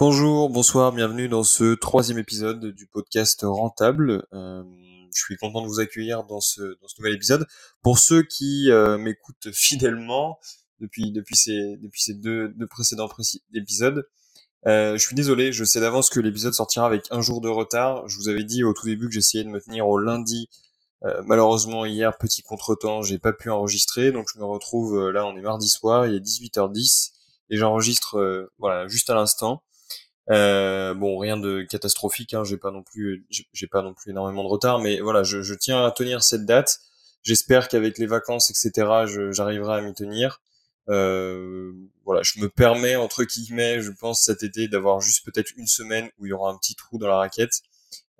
Bonjour, bonsoir, bienvenue dans ce troisième épisode du podcast Rentable. Euh, je suis content de vous accueillir dans ce, dans ce nouvel épisode. Pour ceux qui euh, m'écoutent fidèlement depuis, depuis, ces, depuis ces deux, deux précédents épisodes, euh, je suis désolé, je sais d'avance que l'épisode sortira avec un jour de retard. Je vous avais dit au tout début que j'essayais de me tenir au lundi. malheureusement hier, petit contretemps, j'ai pas pu enregistrer, donc je me retrouve là, on est mardi soir, il est 18h10 et j'enregistre voilà juste à l'instant. Euh, bon, rien de catastrophique, hein, j'ai pas non plus, j'ai pas non plus énormément de retard, mais voilà, je, je tiens à tenir cette date. J'espère qu'avec les vacances, etc., j'arriverai à m'y tenir. Euh, voilà, je me permets entre guillemets, je pense cet été d'avoir juste peut-être une semaine où il y aura un petit trou dans la raquette.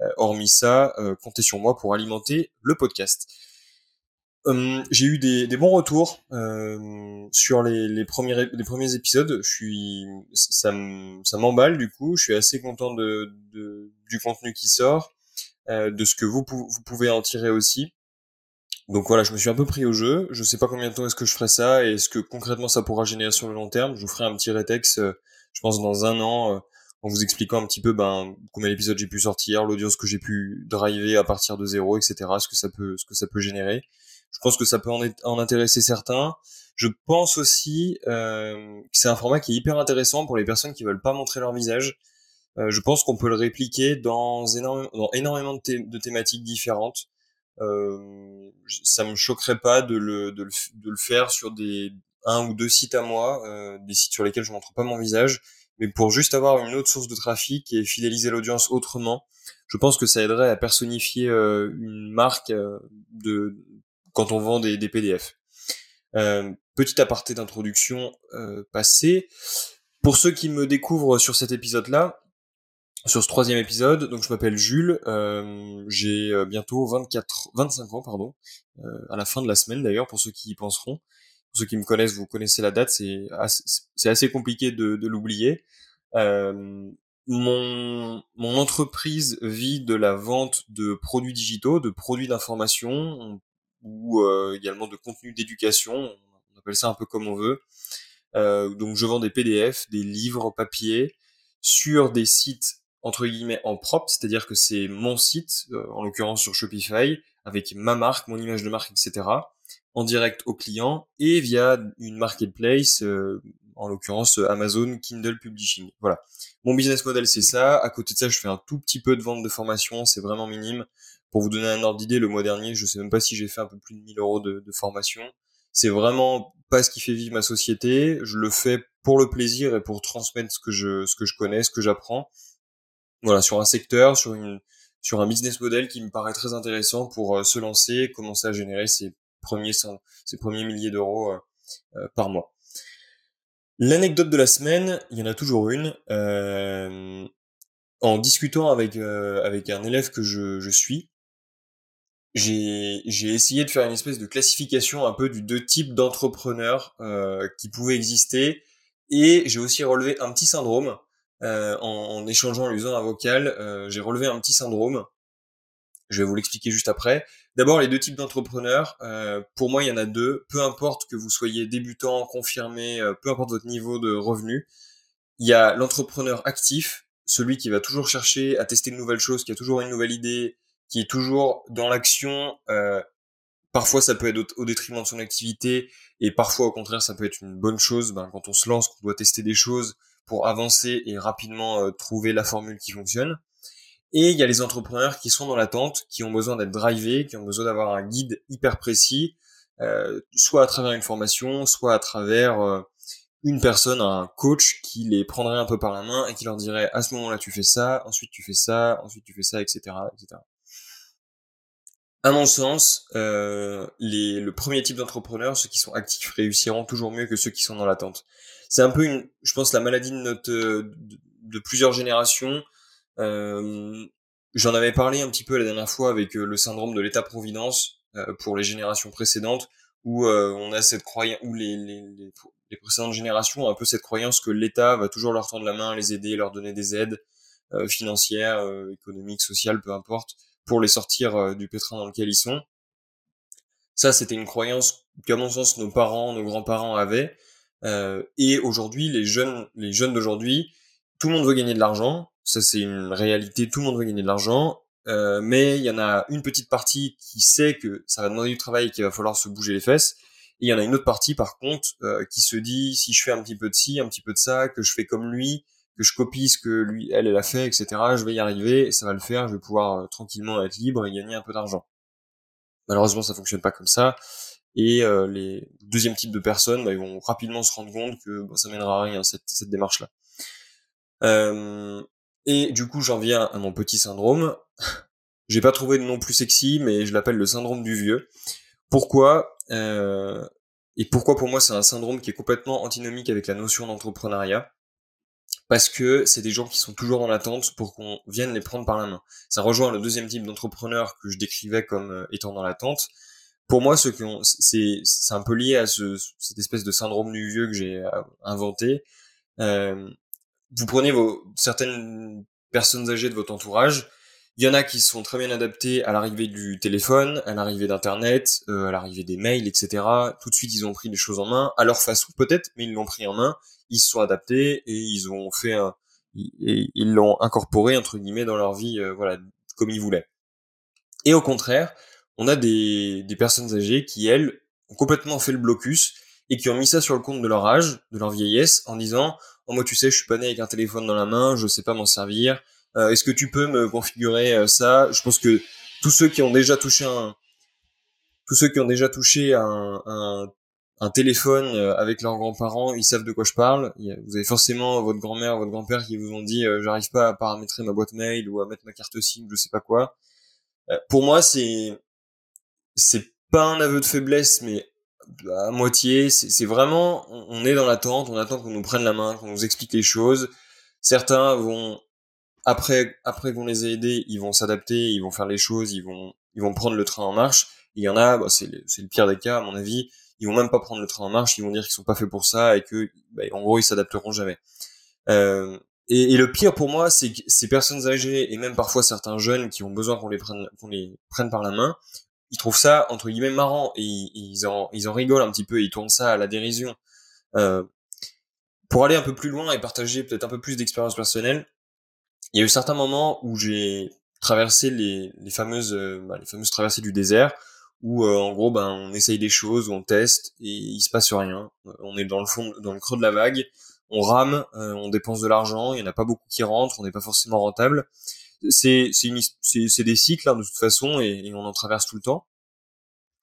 Euh, hormis ça, euh, comptez sur moi pour alimenter le podcast. Hum, j'ai eu des, bons retours euh, sur les, premiers épisodes. Je suis ça m'emballe du coup. Je suis assez content du contenu qui sort, euh, de ce que vous pouvez en tirer aussi. Donc voilà, je me suis un peu pris au jeu. Je sais pas combien de temps est-ce que je ferai ça et est-ce que concrètement ça pourra générer sur le long terme. Je vous ferai un petit rétex, euh, je pense dans un an, euh, en vous expliquant un petit peu ben combien d'épisodes j'ai pu sortir, l'audience que j'ai pu driver à partir de zéro, etc. Ce que ça peut ce que ça peut générer. Je pense que ça peut en, intéresser certains. Je pense aussi euh, que c'est un format qui est hyper intéressant pour les personnes qui veulent pas montrer leur visage. Euh, je pense qu'on peut le répliquer dans énormément, dans énormément de, de thématiques différentes. Euh, ça me choquerait pas de le, de le, de le, faire sur des un ou deux sites à moi, euh, des sites sur lesquels je montre pas mon visage, mais pour juste avoir une autre source de trafic et fidéliser l'audience autrement. Je pense que ça aiderait à personnifier euh, une marque euh, de quand on vend des, des PDF. Euh, petit aparté d'introduction euh, passé. Pour ceux qui me découvrent sur cet épisode-là, sur ce troisième épisode, donc je m'appelle Jules, euh, j'ai euh, bientôt 24, 25 ans, pardon, euh, à la fin de la semaine d'ailleurs, pour ceux qui y penseront. Pour ceux qui me connaissent, vous connaissez la date, c'est assez, compliqué de, l'oublier. Mon entreprise vit de la vente de produits digitaux, de produits d'information ou euh, également de contenu d'éducation, on appelle ça un peu comme on veut. Euh, donc je vends des PDF, des livres papier sur des sites entre guillemets en propre, c'est-à-dire que c'est mon site, euh, en l'occurrence sur Shopify, avec ma marque, mon image de marque, etc., en direct au client et via une marketplace, euh, en l'occurrence Amazon Kindle Publishing. Voilà. Mon business model c'est ça. À côté de ça, je fais un tout petit peu de vente de formation, c'est vraiment minime. Pour vous donner un ordre d'idée, le mois dernier, je sais même pas si j'ai fait un peu plus de 1000 euros de, formation. C'est vraiment pas ce qui fait vivre ma société. Je le fais pour le plaisir et pour transmettre ce que je, ce que je connais, ce que j'apprends. Voilà, sur un secteur, sur une, sur un business model qui me paraît très intéressant pour euh, se lancer, commencer à générer ses premiers, ses premiers milliers d'euros euh, euh, par mois. L'anecdote de la semaine, il y en a toujours une. Euh, en discutant avec avec un élève que je, je suis, j'ai essayé de faire une espèce de classification un peu du deux types d'entrepreneurs euh, qui pouvaient exister. Et j'ai aussi relevé un petit syndrome euh, en, en, échangeant en usant un vocal euh, j'ai relevé un petit syndrome. Je vais vous l'expliquer juste après. D'abord les deux types d'entrepreneurs euh, pour moi il y en a deux. Peu importe que vous soyez débutant confirmé euh, peu importe votre niveau de revenu il y a l'entrepreneur actif celui qui va toujours chercher à tester de nouvelles choses qui a toujours une nouvelle idée qui est toujours dans l'action. Euh, parfois, ça peut être au, détriment de son activité, et parfois, au contraire, ça peut être une bonne chose. Ben, quand on se lance, qu'on doit tester des choses pour avancer et rapidement euh, trouver la formule qui fonctionne. Et il y a les entrepreneurs qui sont dans l'attente, qui ont besoin d'être drivés, qui ont besoin d'avoir un guide hyper précis, euh, soit à travers une formation, soit à travers euh, une personne, un coach qui les prendrait un peu par la main et qui leur dirait à ce moment-là tu fais ça, ensuite tu fais ça, ensuite tu fais ça, etc., etc à mon sens, euh, les, le premier type d'entrepreneurs, ceux qui sont actifs, réussiront toujours mieux que ceux qui sont dans l'attente. C'est un peu, une, je pense, la maladie de, notre, de, de plusieurs générations. Euh, J'en avais parlé un petit peu la dernière fois avec euh, le syndrome de l'État-providence euh, pour les générations précédentes, où euh, on a cette croyance, où les, les, les, les, précédentes générations ont un peu cette croyance que l'État va toujours leur tendre la main, les aider, leur donner des aides euh, financières, économiques, sociales, peu importe pour les sortir euh, du pétrin dans lequel ils sont. Ça, c'était une croyance qu'à mon sens nos parents, nos grands-parents avaient. Euh, et aujourd'hui, les jeunes, les jeunes d'aujourd'hui, tout le monde veut gagner de l'argent, ça c'est une réalité, tout le monde veut gagner de l'argent, euh, mais il y en a une petite partie qui sait que ça va demander du travail et qu'il va falloir se bouger les fesses, et il y en a une autre partie par contre euh, qui se dit si je fais un petit peu de ci, un petit peu de ça, que je fais comme lui, que je copie ce que lui, elle, a fait, etc. Je vais y arriver, ça va le faire, je vais pouvoir euh, tranquillement être libre et gagner un peu d'argent. Malheureusement, ça fonctionne pas comme ça. Et euh, les deuxième type de personnes, bah, ils vont rapidement se rendre compte que ça mènera à rien cette, cette démarche-là. Euh, et du coup, j'en viens à mon petit syndrome. J'ai pas trouvé de nom plus sexy, mais je l'appelle le syndrome du vieux. Pourquoi? Et pourquoi pour moi c'est un syndrome qui est complètement antinomique avec la notion d'entrepreneuriat? Parce que c'est des gens qui sont toujours dans l'attente pour qu'on vienne les prendre par la main. Ça rejoint le deuxième type d'entrepreneur que je décrivais comme euh, étant dans l'attente. Pour moi, ce que c'est c'est un peu lié à ce, cette espèce de syndrome du vieux que j'ai euh, inventé. Euh, vous prenez vos certaines personnes âgées de votre entourage. Il y en a qui sont très bien adaptés à l'arrivée du téléphone, à l'arrivée d'Internet, euh, à l'arrivée des mails, etc. Tout de suite, ils ont pris les choses en main, à leur façon peut-être, mais ils l'ont pris en main ils se sont adaptés et ils ont fait un, et ils l'ont incorporé entre guillemets dans leur vie, euh, voilà, comme ils voulaient. Et au contraire, on a des, des personnes âgées qui elles ont complètement fait le blocus et qui ont mis ça sur le compte de leur âge, de leur vieillesse, en disant oh moi tu sais je suis pas né avec un téléphone dans la main, je sais pas m'en servir. Euh, est-ce que tu peux me configurer euh, ça? Je pense que tous ceux qui ont déjà touché un tous ceux qui ont déjà touché un, téléphone euh, avec leurs grands-parents, ils savent de quoi je parle. Vous avez forcément votre grand-mère, votre grand-père qui vous ont dit j'arrive pas à paramétrer ma boîte mail ou à mettre ma carte SIM, je sais pas quoi. Pour moi, c'est c'est pas un aveu de faiblesse, mais à moitié. C'est vraiment, on est dans l'attente, on attend qu'on nous prenne la main, qu'on nous explique les choses. Certains vont après après qu'on les ait aidés, ils vont s'adapter, ils vont faire les choses, ils vont ils vont prendre le train en marche. Il y en a, bah, c'est le, le pire des cas à mon avis ils vont même pas prendre le train en marche, ils vont dire qu'ils sont pas faits pour ça et que, bah, en gros, ils s'adapteront jamais. Euh, et, et, le pire pour moi, c'est que ces personnes âgées et même parfois certains jeunes qui ont besoin qu'on les prenne, qu'on les prenne par la main, ils trouvent ça entre guillemets marrant et, ils en, ils en rigolent un petit peu, ils tournent ça à la dérision. Euh, pour aller un peu plus loin et partager peut-être un peu plus d'expérience personnelle, il y a eu certains moments où j'ai traversé les, les fameuses, euh, bah, les fameuses traversées du désert où euh, en gros ben on essaye des choses, on teste et il se passe rien. On est dans le fond, dans le creux de la vague, on rame, euh, on dépense de l'argent, il y en a pas beaucoup qui rentrent, on n'est pas forcément rentable. C'est c'est c'est des cycles hein, de toute façon et, on en traverse tout le temps.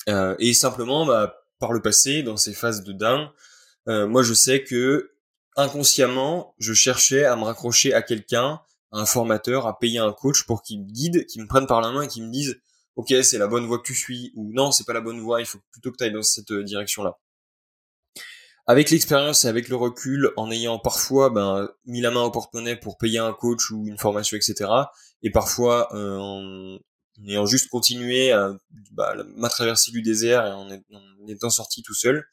Euh, et simplement bah, par le passé, dans ces phases de down, moi je sais que inconsciemment, je cherchais à me raccrocher à quelqu'un, un formateur, à payer un coach pour qu'il me guide, qu'il me prenne par la main et qu'il me dise ok, c'est la bonne voie que tu suis, ou non, c'est pas la bonne voie, il faut plutôt que tu ailles dans cette euh, direction-là. Avec l'expérience et avec le recul, en ayant parfois ben, mis la main au porte-monnaie pour payer un coach ou une formation, etc., et parfois euh, en, ayant juste continué à, bah, ma traversée du désert et en, étant sorti tout seul,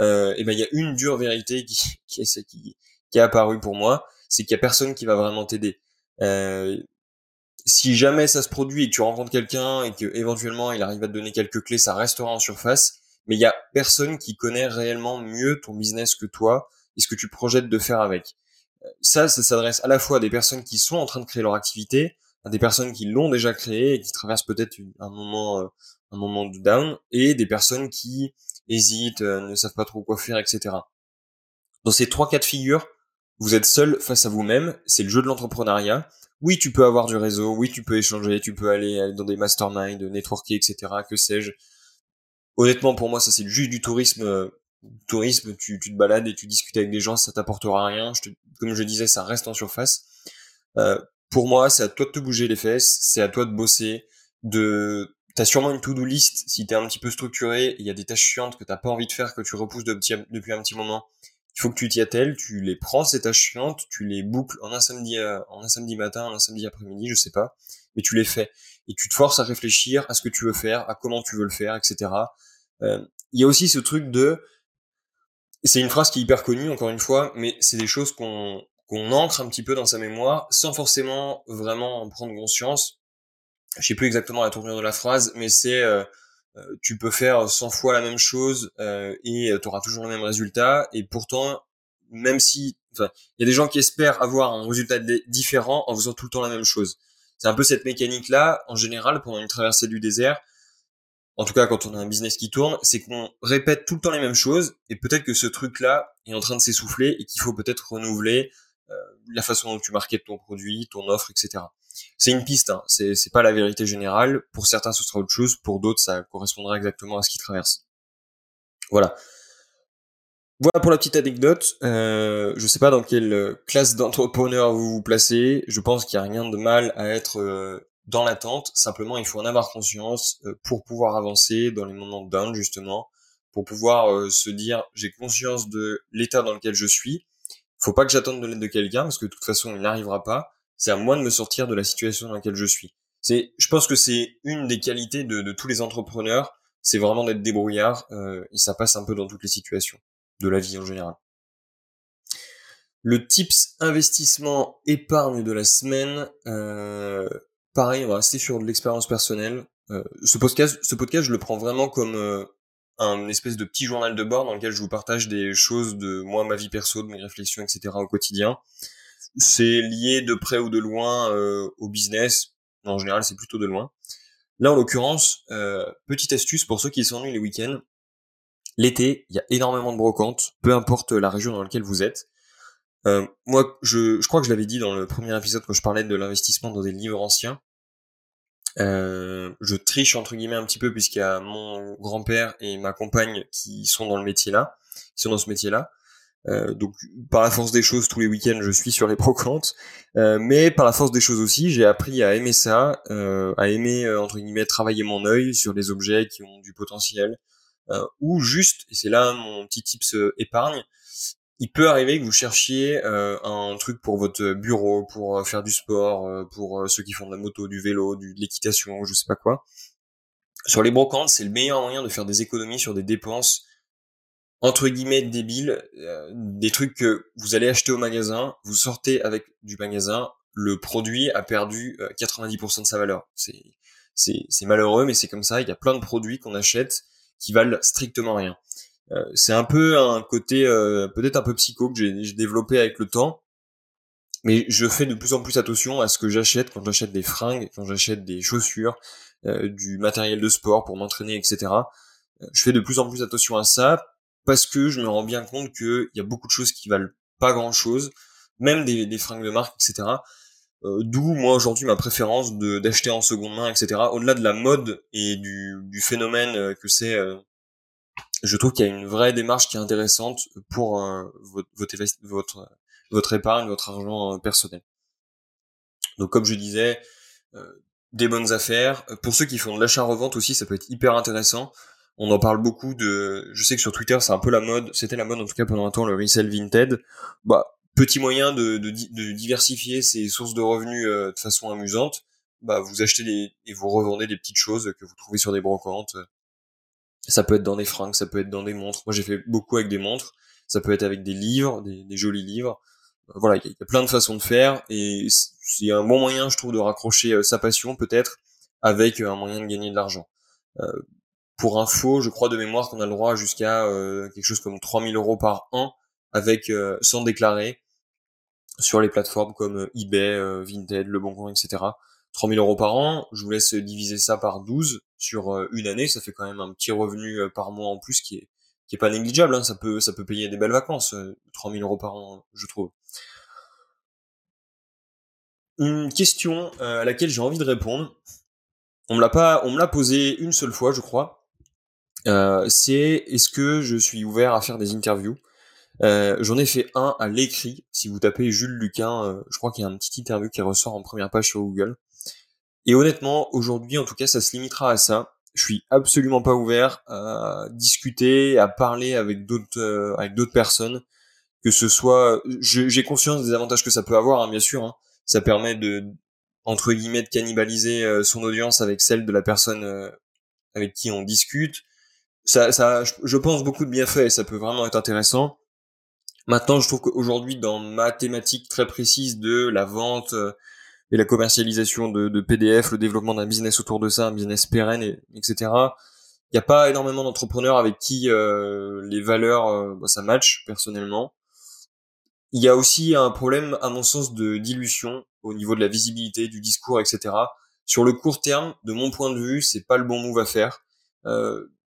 euh, ben il y a une dure vérité qui, est, qui est apparue pour moi, c'est qu'il y a personne qui va vraiment t'aider. Euh, si jamais ça se produit et que tu rencontres quelqu'un et que éventuellement il arrive à te donner quelques clés, ça restera en surface. Mais il y a personne qui connaît réellement mieux ton business que toi et ce que tu projettes de faire avec. Euh, ça, ça s'adresse à la fois à des personnes qui sont en train de créer leur activité, à des personnes qui l'ont déjà créé et qui traversent peut-être un moment, euh, un moment de down, et des personnes qui hésitent, ne savent pas trop quoi faire, etc. Dans ces trois cas de figure, vous êtes seul face à vous-même. C'est le jeu de l'entrepreneuriat oui, tu peux avoir du réseau, oui, tu peux échanger, tu peux aller, dans des masterminds, networker, etc., que sais-je. Honnêtement, pour moi, ça c'est juste du tourisme. Euh, tourisme, tu, tu te balades et tu discutes avec des gens, ça t'apportera rien. Comme je disais, ça reste en surface. Euh, pour moi, c'est à toi de te bouger les fesses, c'est à toi de bosser, de T'as sûrement une to-do list si t'es un petit peu structuré, il y a des tâches chiantes que t'as pas envie de faire, que tu repousses depuis un petit moment il faut que tu t'y attelles, tu les prends ces tâches chiantes, tu les boucles en un samedi, euh, en un samedi matin, en un samedi après-midi, je sais pas, mais tu les fais et tu te forces à réfléchir à ce que tu veux faire, à comment tu veux le faire, etc. Euh, il y a aussi ce truc de, c'est une phrase qui est hyper connue encore une fois, mais c'est des choses qu'on qu'on ancre un petit peu dans sa mémoire sans forcément vraiment en prendre conscience. Je sais plus exactement la tournure de la phrase, mais c'est euh, tu peux faire 100 fois la même chose euh, et tu auras toujours le même résultat et pourtant même si, il y a des gens qui espèrent avoir un résultat différent en faisant tout le temps la même chose. C'est un peu cette mécanique-là, en général, pendant une traversée du désert. En tout cas, quand on a un business qui tourne, c'est qu'on répète tout le temps les mêmes choses, et peut-être que ce truc-là est en train de s'essouffler et qu'il faut peut-être renouveler euh, la façon dont tu marketes ton produit, ton offre, etc. C'est une piste, hein. c'est pas la vérité générale. Pour certains, ce sera autre chose. Pour d'autres, ça correspondra exactement à ce qu'ils traversent. Voilà. Voilà pour la petite anecdote. Euh, je sais pas dans quelle euh, classe d'entrepreneur vous vous placez. Je pense qu'il n'y a rien de mal à être euh, dans l'attente. Simplement, il faut en avoir conscience euh, pour pouvoir avancer dans les moments down, justement, pour pouvoir se dire j'ai conscience de l'état dans lequel je suis. Faut pas que j'attende de l'aide de quelqu'un parce que de toute façon, il n'arrivera pas. C'est à moi de me sortir de la situation dans laquelle je suis. C'est, je pense que c'est une des qualités de, tous les entrepreneurs. C'est vraiment d'être débrouillard et ça passe un peu dans toutes les situations de la vie en général. Le tips investissement épargne de la semaine, euh, pareil, on va rester sur de l'expérience personnelle. Euh, ce podcast, ce podcast, je le prends vraiment comme euh, un espèce de petit journal de bord dans lequel je vous partage des choses de moi, ma vie perso, de mes réflexions, etc. au quotidien. C'est lié de près ou de loin au business. En général, c'est plutôt de loin. Là, en l'occurrence, petite astuce pour ceux qui s'ennuient les week-ends, L'été, il y a énormément de brocantes, peu importe la région dans laquelle vous êtes. Euh, moi, je, je, crois que je l'avais dit dans le premier épisode quand je parlais de l'investissement dans des livres anciens. Euh, je triche entre guillemets un petit peu puisqu'il y a mon grand-père et ma compagne qui sont dans le métier-là, qui sont dans ce métier-là. Euh, donc par la force des choses, tous les week-ends, je suis sur les brocantes. Euh, mais par la force des choses aussi, j'ai appris à aimer ça, euh, à aimer entre guillemets travailler mon œil sur les objets qui ont du potentiel, euh, ou juste, et c'est là mon petit tips euh, épargne, il peut arriver que vous cherchiez euh, un truc pour votre bureau, pour faire du sport, pour ceux qui font de la moto, du vélo, de l'équitation, je sais pas quoi. Sur les brocantes, c'est le meilleur moyen de faire des économies sur des dépenses entre guillemets débiles, des trucs que vous allez acheter au magasin, vous sortez avec du magasin, le produit a perdu 90% de sa valeur. C'est c'est malheureux, mais c'est comme ça. Il y a plein de produits qu'on achète qui valent strictement rien. Euh, c'est un peu un côté euh, peut-être un peu psycho que j'ai développé avec le temps, mais je fais de plus en plus attention à ce que j'achète quand j'achète des fringues, quand j'achète des chaussures, euh, du matériel de sport pour m'entraîner, etc. Je fais de plus en plus attention à ça parce que je me rends bien compte qu'il y a beaucoup de choses qui valent pas grand chose, même des, des fringues de marque, etc. Euh, d'où moi aujourd'hui ma préférence d'acheter en seconde main, etc. Au-delà de la mode et du, du phénomène euh, que c'est, euh, je trouve qu'il y a une vraie démarche qui est intéressante pour votre, votre, votre épargne, votre argent personnel. Donc comme je disais, des bonnes affaires. Pour ceux qui font de l'achat-revente aussi, ça peut être hyper intéressant. On en parle beaucoup de, je sais que sur Twitter c'est un peu la mode, c'était la mode en tout cas pendant un temps le resell vinted. Bah petit moyen de, de, de, diversifier ses sources de revenus euh, de façon amusante, bah vous achetez des et vous revendez des petites choses que vous trouvez sur des brocantes. Ça peut être dans des fringues, ça peut être dans des montres. Moi j'ai fait beaucoup avec des montres. Ça peut être avec des livres, des, des jolis livres. Euh, voilà, il y, a plein de façons de faire et c'est un bon moyen, je trouve, de raccrocher euh, sa passion peut-être avec un moyen de gagner de l'argent. Euh, pour info, je crois de mémoire qu'on a le droit jusqu'à quelque chose comme 3000 euros par an avec sans déclarer sur les plateformes comme euh, eBay, euh, Vinted, Le Bon Coin, etc. 3000 euros par an, je vous laisse diviser ça par 12 sur euh, une année, ça fait quand même un petit revenu par mois en plus qui est qui est pas négligeable, hein. ça peut ça peut payer des belles vacances, 3000 euros par an, je trouve. Une question à laquelle j'ai envie de répondre, on me l'a pas, on me l'a posé une seule fois, je crois. C'est est-ce que je suis ouvert à faire des interviews? Euh, j'en ai fait un à l'écrit. Si vous tapez Jules Luquin, euh, je crois qu'il y a un petit interview qui ressort en première page sur Google. Et honnêtement, aujourd'hui, en tout cas, ça se limitera à ça. Je suis absolument pas ouvert à discuter, à parler avec d'autres, euh, personnes. Que ce soit, j'ai conscience des avantages que ça peut avoir, hein, bien sûr. Hein. Ça permet de, entre guillemets, de cannibaliser son audience avec celle de la personne avec qui on discute. Ça, ça, je pense beaucoup de bienfaits et ça peut vraiment être intéressant. Maintenant, je trouve qu'aujourd'hui, dans ma thématique très précise de la vente euh, et la commercialisation de, PDF, le développement d'un business autour de ça, un business pérenne, etc., il n'y a pas énormément d'entrepreneurs avec qui euh, les valeurs, euh, bah, ça match personnellement. il y a aussi un problème, à mon sens, de dilution au niveau de la visibilité, du discours, etc. Sur le court terme, de mon point de vue, c'est pas le bon move à faire.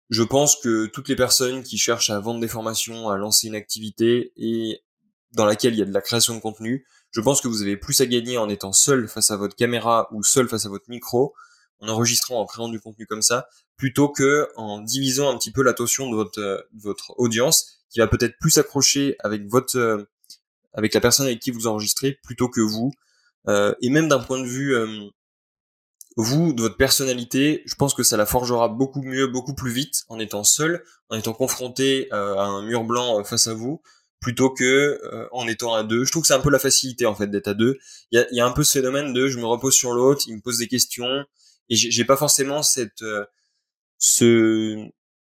Je pense que toutes les personnes qui cherchent à vendre des formations, à lancer une activité et dans laquelle il y a de la création de contenu, je pense que vous avez plus à gagner en étant seul face à votre caméra ou seul face à votre micro, en enregistrant, en créant du contenu comme ça, plutôt que en divisant un petit peu l'attention de votre, de votre audience, qui va peut-être plus accrocher avec votre, avec la personne avec qui vous enregistrez, plutôt que vous. Euh, et même d'un point de vue euh, vous, de votre personnalité, je pense que ça la forgera beaucoup mieux, beaucoup plus vite en étant seul, en étant confronté euh, à un mur blanc euh, face à vous, plutôt que euh, en étant à deux. Je trouve que c'est un peu la facilité en fait d'être à deux. Il y a, y a, un peu ce phénomène de je me repose sur l'autre, il me pose des questions et j'ai pas forcément cette ce,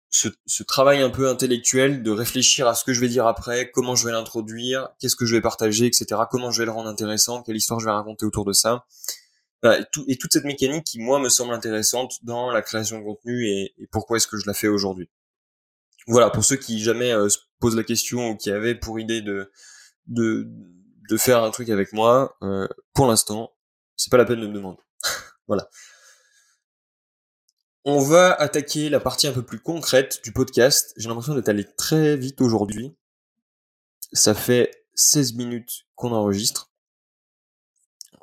ce, ce travail un peu intellectuel de réfléchir à ce que je vais dire après, comment je vais l'introduire, qu'est-ce que je vais partager, etc. Comment je vais le rendre intéressant, quelle histoire je vais raconter autour de ça et, tout, et, toute cette mécanique qui moi me semble intéressante dans la création de contenu et, pourquoi est-ce que je la fais aujourd'hui. Voilà, pour ceux qui jamais euh, se posent la question ou qui avaient pour idée de de, de faire un truc avec moi, euh, pour l'instant, c'est pas la peine de me demander. voilà. On va attaquer la partie un peu plus concrète du podcast. J'ai l'impression d'être allé très vite aujourd'hui. Ça fait 16 minutes qu'on enregistre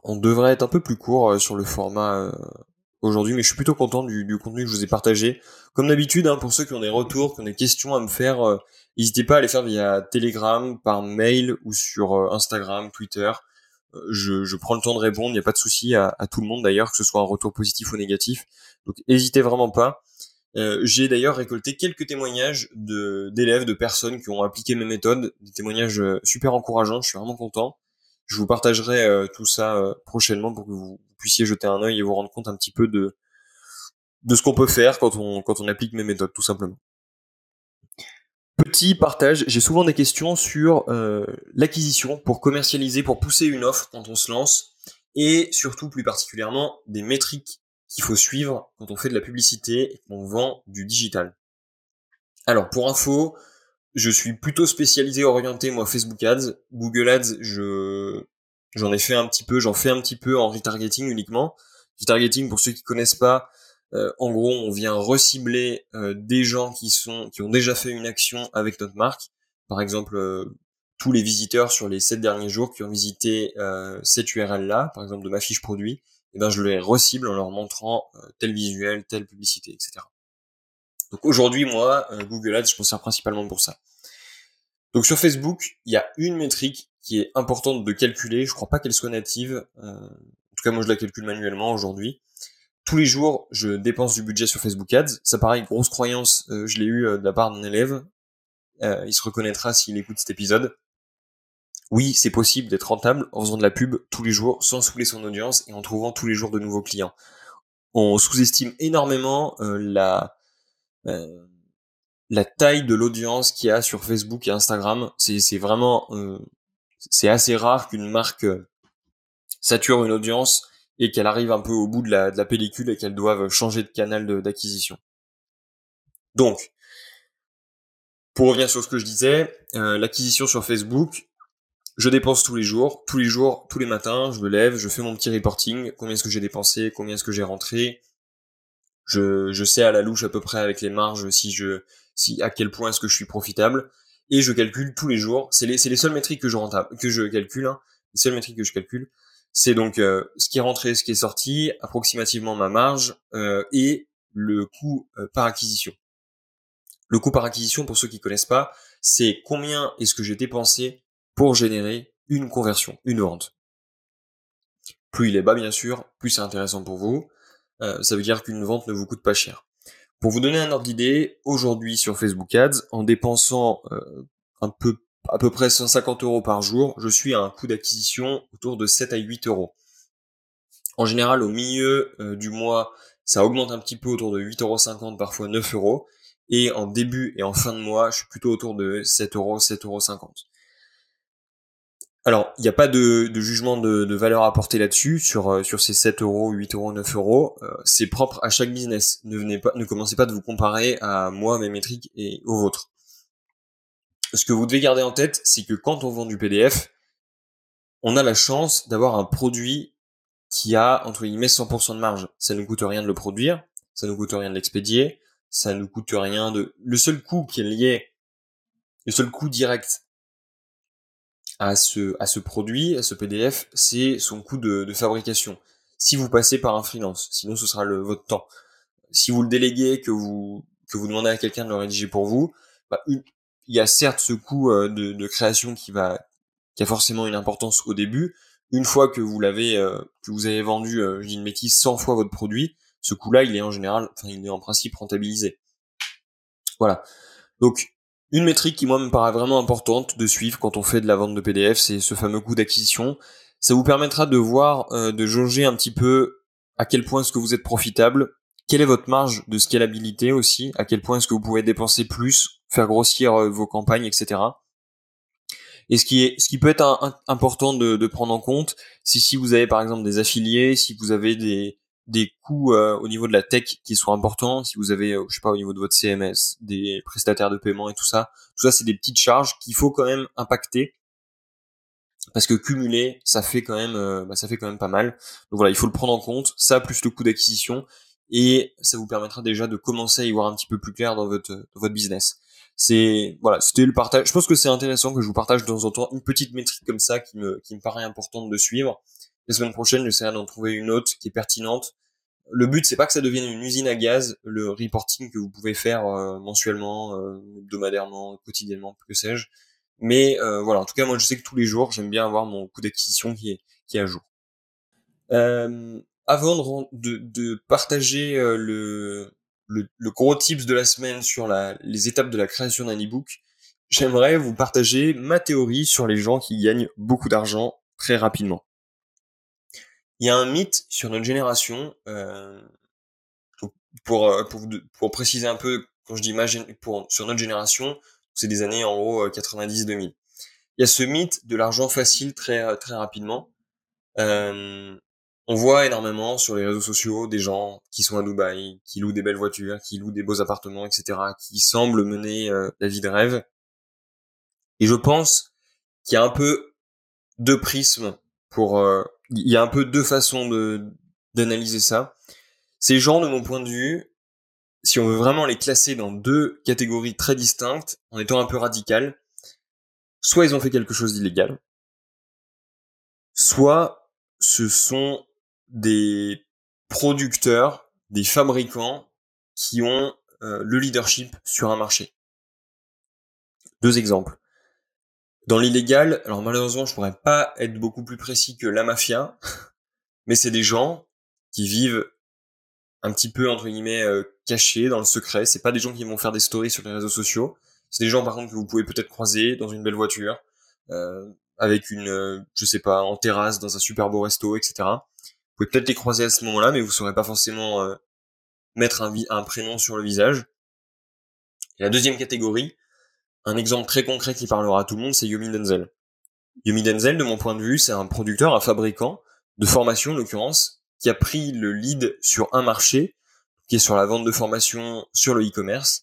on devrait être un peu plus court euh, sur le format euh, aujourd'hui, mais je suis plutôt content du, contenu que je vous ai partagé. Comme d'habitude, hein, pour ceux qui ont des retours, qui ont des questions à me faire, euh, n'hésitez pas à les faire via Telegram, par mail ou sur Instagram, Twitter. Je, prends le temps de répondre, il n'y a pas de souci à, tout le monde d'ailleurs, que ce soit un retour positif ou négatif. Donc n'hésitez vraiment pas. j'ai d'ailleurs récolté quelques témoignages de d'élèves, de personnes qui ont appliqué mes méthodes, des témoignages super encourageants, je suis vraiment content. Je vous partagerai euh, tout ça euh, prochainement pour que vous puissiez jeter un œil et vous rendre compte un petit peu de de ce qu'on peut faire quand on quand on applique mes méthodes, tout simplement. Petit partage, j'ai souvent des questions sur euh, l'acquisition pour commercialiser, pour pousser une offre quand on se lance, et surtout plus particulièrement des métriques qu'il faut suivre quand on fait de la publicité et qu'on vend du digital. Alors pour info, je suis plutôt spécialisé, orienté moi Facebook Ads, Google Ads, je j'en ai fait un petit peu, j'en fais un petit peu en retargeting uniquement. Retargeting pour ceux qui connaissent pas, euh, en gros, on vient recibler euh, des gens qui sont qui ont déjà fait une action avec notre marque. Par exemple, euh, tous les visiteurs sur les sept derniers jours qui ont visité cette URL là, par exemple de ma fiche produit, et eh ben je les recible en leur montrant tel visuel, telle publicité, etc. Donc aujourd'hui, moi, euh, Google Ads, je m'en sers principalement pour ça. Donc sur Facebook, il y a une métrique qui est importante de calculer. Je crois pas qu'elle soit native. Euh, en tout cas, moi, je la calcule manuellement aujourd'hui. Tous les jours, je dépense du budget sur Facebook Ads. Ça paraît une grosse croyance. Euh, je l'ai eu de la part d'un élève. il se reconnaîtra s'il écoute cet épisode. Oui, c'est possible d'être rentable en faisant de la pub tous les jours, sans saouler son audience et en trouvant tous les jours de nouveaux clients. On sous-estime énormément la euh, la taille de l'audience qu'il y a sur Facebook et Instagram, c'est vraiment euh, c'est assez rare qu'une marque euh, sature une audience et qu'elle arrive un peu au bout de la, de la pellicule et qu'elle doive changer de canal d'acquisition. Donc, pour revenir sur ce que je disais, l'acquisition sur Facebook, je dépense tous les jours, tous les jours, tous les matins, je me lève, je fais mon petit reporting, combien est-ce que j'ai dépensé, combien est-ce que j'ai rentré, je, je sais à la louche à peu près avec les marges si je si à quel point est-ce que je suis profitable et je calcule tous les jours. C'est les c'est les seules métriques que je rentable que je calcule. Hein. Les seules métriques que je calcule, c'est donc euh, ce qui est rentré, ce qui est sorti, approximativement ma marge euh, et le coût euh, par acquisition. Le coût par acquisition, pour ceux qui connaissent pas, c'est combien est-ce que j'ai dépensé pour générer une conversion, une vente. Plus il est bas, bien sûr, plus c'est intéressant pour vous. Euh, ça veut dire qu'une vente ne vous coûte pas cher. Pour vous donner un ordre d'idée, aujourd'hui sur Facebook Ads, en dépensant euh, un peu à peu près 150 euros par jour, je suis à un coût d'acquisition autour de 7 à 8 euros. En général, au milieu euh, du mois, ça augmente un petit peu autour de 8,50 euros, parfois 9 euros. Et en début et en fin de mois, je suis plutôt autour de 7 euros, 7,50 euros. Alors, il n'y a pas de, jugement de, valeur à apporter là-dessus, sur, euh, ces 7 euros, 8 euros, 9 euros. Euh, c'est propre à chaque business. Ne ne commencez pas de vous comparer à moi, mes métriques et aux vôtres. ce que vous devez garder en tête, c'est que quand on vend du PDF, on a la chance d'avoir un produit qui a, entre guillemets, 100% de marge. Ça ne coûte rien de le produire, ça ne coûte rien de l'expédier, ça ne coûte rien de... Le seul coût qui est lié, le seul coût direct à ce, à ce produit, à ce PDF, c'est son coût de, de, fabrication. Si vous passez par un freelance, sinon ce sera le, votre temps. Si vous le déléguez, que vous, que vous demandez à quelqu'un de le rédiger pour vous, bah, il y a certes ce coût euh, de, de, création qui va, qui a forcément une importance au début. Une fois que vous l'avez, euh, que vous avez vendu, euh, je dis une bêtise, 100 fois votre produit, ce coût-là, il est en général, enfin, il est en principe rentabilisé. Voilà. Donc, une métrique qui moi me paraît vraiment importante de suivre quand on fait de la vente de PDF, c'est ce fameux coût d'acquisition. Ça vous permettra de voir, euh, de jauger un petit peu à quel point est-ce que vous êtes profitable, quelle est votre marge de scalabilité aussi, à quel point est-ce que vous pouvez dépenser plus, faire grossir euh, vos campagnes, etc. Et ce qui est, ce qui peut être important de, de, prendre en compte, c'est si vous avez par exemple des affiliés, si vous avez des, des coûts euh, au niveau de la tech qui sont importants, si vous avez, euh, je sais pas, au niveau de votre CMS, des prestataires de paiement et tout ça, tout ça c'est des petites charges qu'il faut quand même impacter parce que cumuler, ça fait quand même, euh, bah, ça fait quand même pas mal. Donc voilà, il faut le prendre en compte, ça plus le coût d'acquisition, et ça vous permettra déjà de commencer à y voir un petit peu plus clair dans votre, dans votre business. C'est voilà, c'était le partage. Je pense que c'est intéressant que je vous partage de temps en temps une petite métrique comme ça qui me, qui me paraît importante de suivre. La semaine prochaine, j'essaierai d'en trouver une autre qui est pertinente. Le but, c'est pas que ça devienne une usine à gaz, le reporting que vous pouvez faire euh, mensuellement, euh, hebdomadairement, quotidiennement, que sais-je. Mais euh, voilà, en tout cas, moi, je sais que tous les jours, j'aime bien avoir mon coût d'acquisition qui est, qui est à jour. avant de, de, partager le, le, le, gros tips de la semaine sur la, les étapes de la création d'un e-book, j'aimerais vous partager ma théorie sur les gens qui gagnent beaucoup d'argent très rapidement il y a un mythe sur notre génération, euh, pour, euh, pour, pour, préciser un peu, quand je dis ma, pour, sur notre génération, c'est des années en gros 90-2000. Euh, il y a ce mythe de l'argent facile très, très rapidement. Euh, on voit énormément sur les réseaux sociaux des gens qui sont à Dubaï, qui louent des belles voitures, qui louent des beaux appartements, etc., qui semblent mener la vie de rêve. Et je pense qu'il y a un peu deux prismes pour il y a un peu deux façons de d'analyser ça. Ces gens, de mon point de vue, si on veut vraiment les classer dans deux catégories très distinctes, en étant un peu radical, soit ils ont fait quelque chose d'illégal, soit ce sont des producteurs, des fabricants qui ont euh, le leadership sur un marché. Deux exemples. Dans l'illégal, alors malheureusement, je pourrais pas être beaucoup plus précis que la mafia, mais c'est des gens qui vivent un petit peu entre guillemets euh, cachés dans le secret. C'est pas des gens qui vont faire des stories sur les réseaux sociaux. C'est des gens par contre que vous pouvez peut-être croiser dans une belle voiture, euh, avec une, euh, je sais pas, en terrasse dans un super beau resto, etc. Vous pouvez peut-être les croiser à ce moment-là, mais vous saurez pas forcément euh, mettre un, un prénom sur le visage. La deuxième catégorie, un exemple très concret qui parlera à tout le monde, c'est Yomi Denzel. Yomi Denzel, de mon point de vue, c'est un producteur, un fabricant de formation, en l'occurrence, qui a pris le lead sur un marché, qui est sur la vente de formation sur le e-commerce,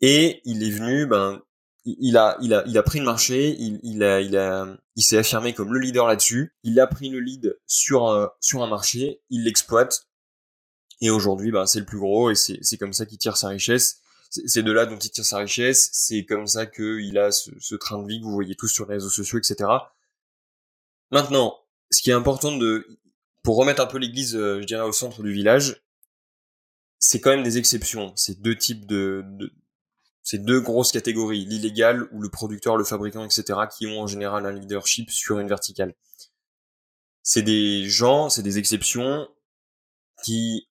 et il est venu, ben, il a, il a, il a pris le marché, il, il a, il a, il s'est affirmé comme le leader là-dessus. Il a pris le lead sur un, sur un marché, il l'exploite, et aujourd'hui, ben, c'est le plus gros, et c'est comme ça qu'il tire sa richesse c'est de là dont il tire sa richesse, c'est comme ça qu'il a ce, train de vie que vous voyez tous sur les réseaux sociaux, etc. Maintenant, ce qui est important de, pour remettre un peu l'église, euh, je dirais, au centre du village, c'est quand même des exceptions. Ces deux types de, de ces deux grosses catégories, l'illégal ou le producteur, le fabricant, etc., qui ont en général un leadership sur une verticale. C'est des gens, c'est des exceptions qui,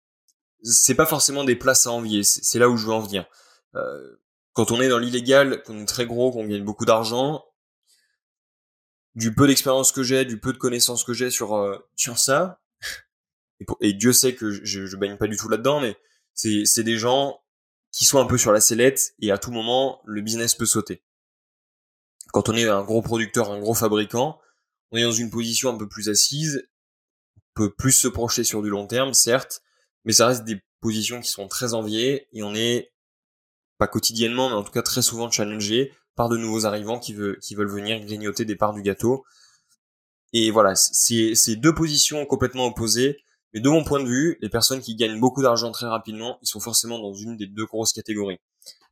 c'est pas forcément des places à envier. C'est là où je veux en venir. Euh, quand on est dans l'illégal, qu'on est très gros, qu'on gagne beaucoup d'argent, du peu d'expérience que j'ai, du peu de connaissances que j'ai sur euh, sur ça, et, Dieu sait que je, je baigne pas du tout là-dedans, mais c'est c'est des gens qui sont un peu sur la sellette et à tout moment le business peut sauter. Quand on est un gros producteur, un gros fabricant, on est dans une position un peu plus assise, on peut plus se projeter sur du long terme, certes, mais ça reste des positions qui sont très enviées et on est quotidiennement, mais en tout cas très souvent challengé par de nouveaux arrivants qui, veulent venir grignoter des parts du gâteau. Et voilà, c'est deux positions complètement opposées. Mais de mon point de vue, les personnes qui gagnent beaucoup d'argent très rapidement, ils sont forcément dans une des deux grosses catégories.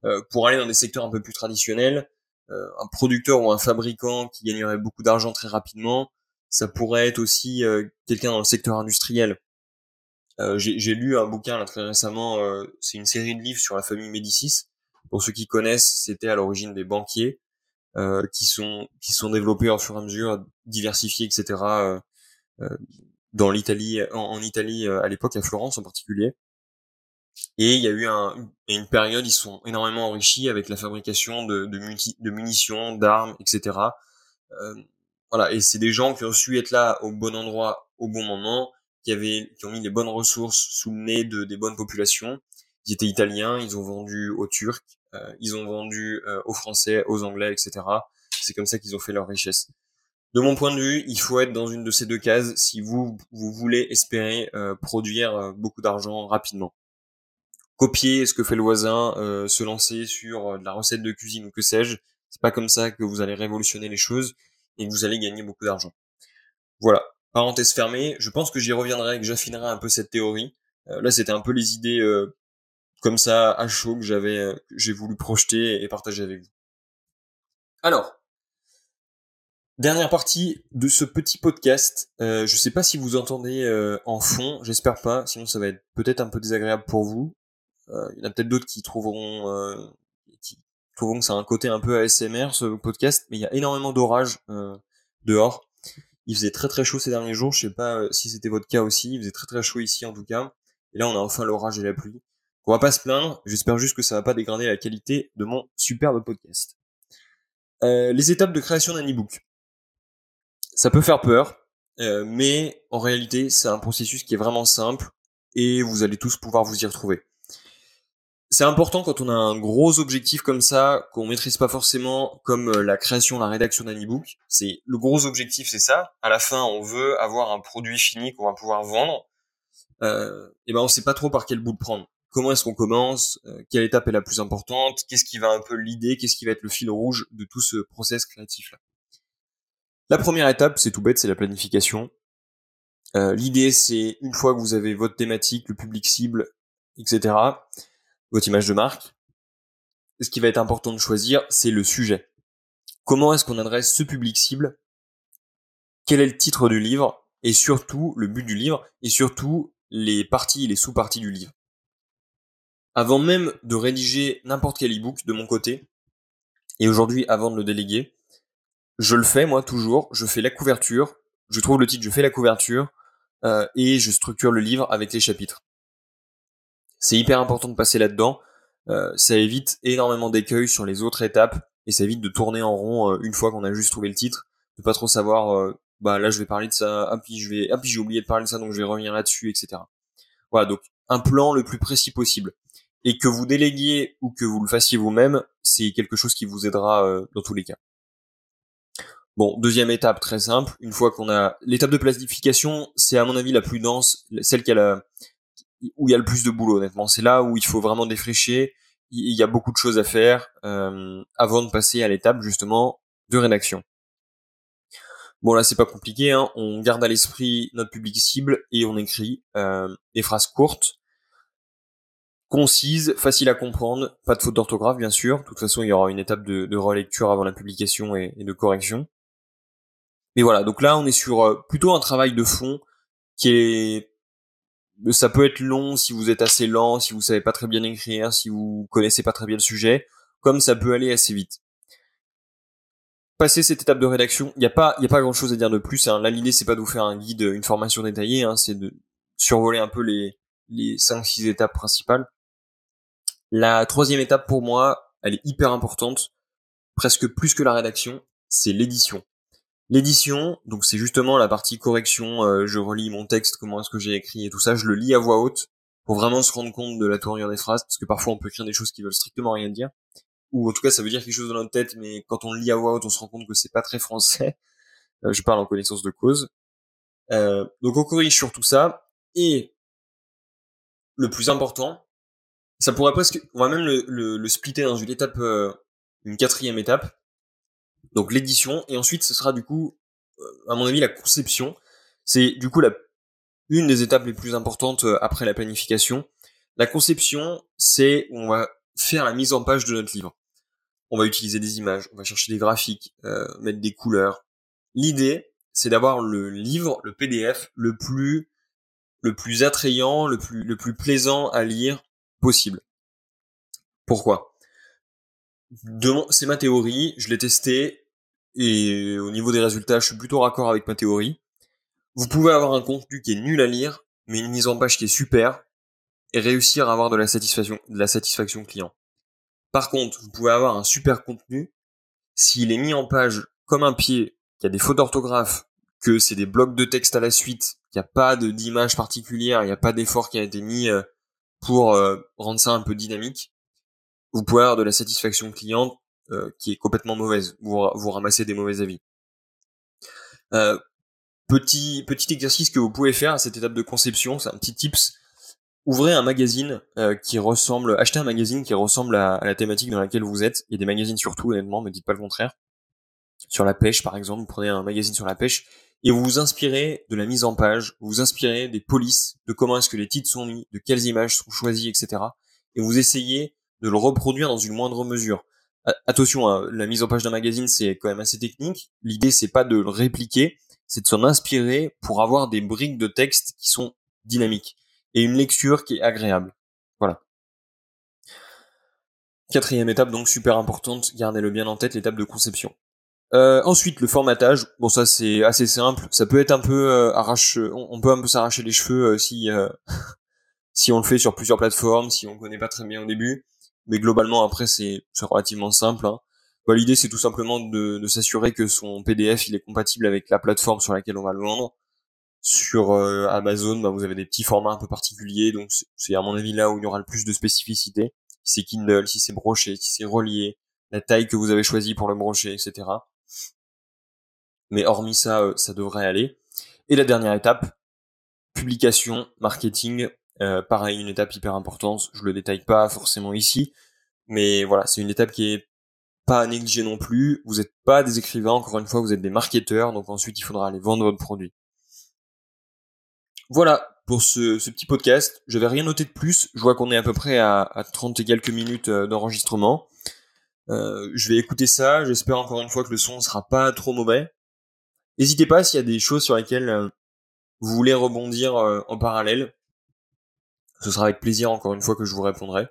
Euh, pour aller dans des secteurs un peu plus traditionnels, euh, un producteur ou un fabricant qui gagnerait beaucoup d'argent très rapidement, ça pourrait être aussi euh, quelqu'un dans le secteur industriel. J'ai lu un bouquin très récemment, c'est une série de livres sur la famille Médicis. Pour ceux qui connaissent, c'était à l'origine des banquiers qui sont qui sont développés au fur et à mesure, diversifiés, etc. dans l'Italie, en, Italie à l'époque, à Florence en particulier. Et il y a eu un, une période, ils sont énormément enrichis avec la fabrication de, de, de munitions, d'armes, etc. Euh, voilà, et c'est des gens qui ont su être là au bon endroit, au bon moment, qui avaient, qui ont mis les bonnes ressources sous le nez de des bonnes populations. Ils étaient italiens, ils ont vendu aux Turcs, euh, ils ont vendu euh, aux Français, aux Anglais, etc. C'est comme ça qu'ils ont fait leur richesse. De mon point de vue, il faut être dans une de ces deux cases si vous vous voulez espérer euh, produire beaucoup d'argent rapidement copier ce que fait le voisin, euh, se lancer sur euh, de la recette de cuisine ou que sais-je. C'est pas comme ça que vous allez révolutionner les choses et que vous allez gagner beaucoup d'argent. Voilà. Parenthèse fermée. Je pense que j'y reviendrai et que j'affinerai un peu cette théorie. Euh, là, c'était un peu les idées comme ça à chaud que j'avais, j'ai voulu projeter et partager avec vous. Alors, Dernière partie de ce petit podcast. Euh, je sais pas si vous entendez en fond, j'espère pas, sinon ça va être peut-être un peu désagréable pour vous. Euh, il y en a peut-être d'autres qui trouveront euh, qui trouveront que c'est un côté un peu ASMR ce podcast, mais il y a énormément d'orage euh, dehors. Il faisait très très chaud ces derniers jours. Je sais pas si c'était votre cas aussi. Il faisait très très chaud ici en tout cas. Et là on a enfin l'orage et la pluie. On va pas se plaindre. J'espère juste que ça va pas dégrader la qualité de mon superbe podcast. Euh, les étapes de création d'un ebook. Ça peut faire peur, euh, mais en réalité c'est un processus qui est vraiment simple et vous allez tous pouvoir vous y retrouver c'est important quand on a un gros objectif comme ça, qu'on maîtrise pas forcément, comme euh, la création, la rédaction d'un ebook. C'est le gros objectif, c'est ça. À la fin, on veut avoir un produit fini qu'on va pouvoir vendre. Euh, et ben, on sait pas trop par quel bout le prendre. Comment est-ce qu'on commence euh, Quelle étape est la plus importante Qu'est-ce qui va un peu l'idée Qu'est-ce qui va être le fil rouge de tout ce process créatif là La première étape, c'est tout bête, c'est la planification. Euh, l'idée, c'est une fois que vous avez votre thématique, le public cible, etc votre image de marque, ce qui va être important de choisir, c'est le sujet. Comment est-ce qu'on adresse ce public cible? Quel est le titre du livre? Et surtout, le but du livre, et surtout, les parties et les sous-parties du livre. Avant même de rédiger n'importe quel ebook de mon côté, et aujourd'hui avant de le déléguer, je le fais moi toujours, je fais la couverture, je trouve le titre, je fais la couverture, euh, et je structure le livre avec les chapitres. C'est hyper important de passer là-dedans. Euh, ça évite énormément d'écueils sur les autres étapes et ça évite de tourner en rond euh, une fois qu'on a juste trouvé le titre, de pas trop savoir. Bah là je vais parler de ça, ah puis je vais, ah puis j'ai oublié de parler de ça donc je vais revenir là-dessus, etc. Voilà donc un plan le plus précis possible et que vous déléguiez ou que vous le fassiez vous-même, c'est quelque chose qui vous aidera dans tous les cas. Bon, deuxième étape très simple, une fois qu'on a l'étape de planification, c'est à mon avis la plus dense, celle qui a la, où il y a le plus de boulot honnêtement. C'est là où il faut vraiment défricher. Il y a beaucoup de choses à faire euh, avant de passer à l'étape justement de rédaction. Bon là c'est pas compliqué, hein. on garde à l'esprit notre public cible et on écrit euh, des phrases courtes, concises, faciles à comprendre, pas de faute d'orthographe bien sûr. De toute façon il y aura une étape de, relecture avant la publication et, de correction. Mais voilà, donc là on est sur euh, plutôt un travail de fond qui est ça peut être long si vous êtes assez lent, si vous savez pas très bien écrire, si vous connaissez pas très bien le sujet, comme ça peut aller assez vite. Passer cette étape de rédaction, il n'y a pas, y a pas grand chose à dire de plus. Hein. Là, l'idée c'est pas de vous faire un guide, une formation détaillée, hein, c'est de survoler un peu les les cinq six étapes principales. La troisième étape pour moi, elle est hyper importante, presque plus que la rédaction, c'est l'édition. L'édition, donc c'est justement la partie correction, euh, je relis mon texte, comment est-ce que j'ai écrit et tout ça, je le lis à voix haute pour vraiment se rendre compte de la tournure des phrases, parce que parfois on peut écrire des choses qui veulent strictement rien dire, ou en tout cas ça veut dire quelque chose dans notre tête, mais quand on le lit à voix haute, on se rend compte que c'est pas très français. Euh, je parle en connaissance de cause. Euh, donc on corrige sur tout ça, et le plus important, ça pourrait presque, on va même le, le, le splitter dans une étape une quatrième étape, donc l'édition, et ensuite ce sera du coup, euh, à mon avis, la conception. C'est du coup la, une des étapes les plus importantes euh, après la planification. La conception, c'est où on va faire la mise en page de notre livre. On va utiliser des images, on va chercher des graphiques, euh, mettre des couleurs. L'idée, c'est d'avoir le livre, le PDF, le plus le plus attrayant, le plus le plus plaisant à lire possible. Pourquoi? C'est ma théorie, je l'ai testé et au niveau des résultats, je suis plutôt raccord avec ma théorie. Vous pouvez avoir un contenu qui est nul à lire, mais une mise en page qui est super et réussir à avoir de la satisfaction, de la satisfaction client. Par contre, vous pouvez avoir un super contenu s'il est mis en page comme un pied, qu'il y a des fautes d'orthographe, que c'est des blocs de texte à la suite, qu'il n'y a pas d'image particulière, il n'y a pas d'effort qui a été mis euh, pour euh, rendre ça un peu dynamique, vous pouvez avoir de la satisfaction client euh, qui est complètement mauvaise. Vous, vous ramassez des mauvais avis. petit petit exercice que vous pouvez faire à cette étape de conception, c'est un petit tips. Ouvrez un magazine qui ressemble, achetez un magazine qui ressemble à, à, la thématique dans laquelle vous êtes. Il y a des magazines surtout, honnêtement, ne dites pas le contraire. Sur la pêche, par exemple, vous prenez un magazine sur la pêche et vous vous inspirez de la mise en page, vous vous inspirez des polices, de comment est-ce que les titres sont mis, de quelles images sont choisies, etc. Et vous essayez de le reproduire dans une moindre mesure. Attention, hein, la mise en page d'un magazine c'est quand même assez technique. L'idée c'est pas de le répliquer, c'est de s'en inspirer pour avoir des briques de texte qui sont dynamiques et une lecture qui est agréable. Voilà. Quatrième étape donc super importante, gardez-le bien en tête, l'étape de conception. Euh, ensuite, le formatage. Bon, ça c'est assez simple. Ça peut être un peu euh, arrache. On, peut un peu s'arracher les cheveux euh, si si on le fait sur plusieurs plateformes, si on connaît pas très bien au début. Mais globalement, après, c'est relativement simple. Hein. Bah, L'idée, c'est tout simplement de, de s'assurer que son PDF il est compatible avec la plateforme sur laquelle on va le vendre. Sur Amazon, bah, vous avez des petits formats un peu particuliers, donc c'est à mon avis là où il y aura le plus de spécificité. Si c'est Kindle, si c'est broché, si c'est relié, la taille que vous avez choisie pour le brocher, etc. Mais hormis ça, euh, ça devrait aller. Et la dernière étape, publication, marketing. Euh, pareil, une étape hyper importante. Je le détaille pas forcément ici, mais voilà, c'est une étape qui est pas à négliger non plus. Vous n'êtes pas des écrivains, encore une fois, vous êtes des marketeurs, donc ensuite il faudra aller vendre votre produit. Voilà pour ce, petit podcast. Je vais rien noter de plus. Je vois qu'on est à peu près à, à 30 et quelques minutes euh, d'enregistrement. Je vais écouter ça. J'espère encore une fois que le son sera pas trop mauvais. N'hésitez pas s'il y a des choses sur lesquelles euh, vous voulez rebondir euh, en parallèle. Ce sera avec plaisir encore une fois que je vous répondrai.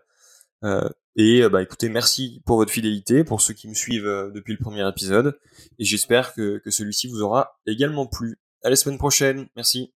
et bah écoutez, merci pour votre fidélité, pour ceux qui me suivent depuis le premier épisode. Et j'espère que, que celui-ci vous aura également plu. À la semaine prochaine. Merci.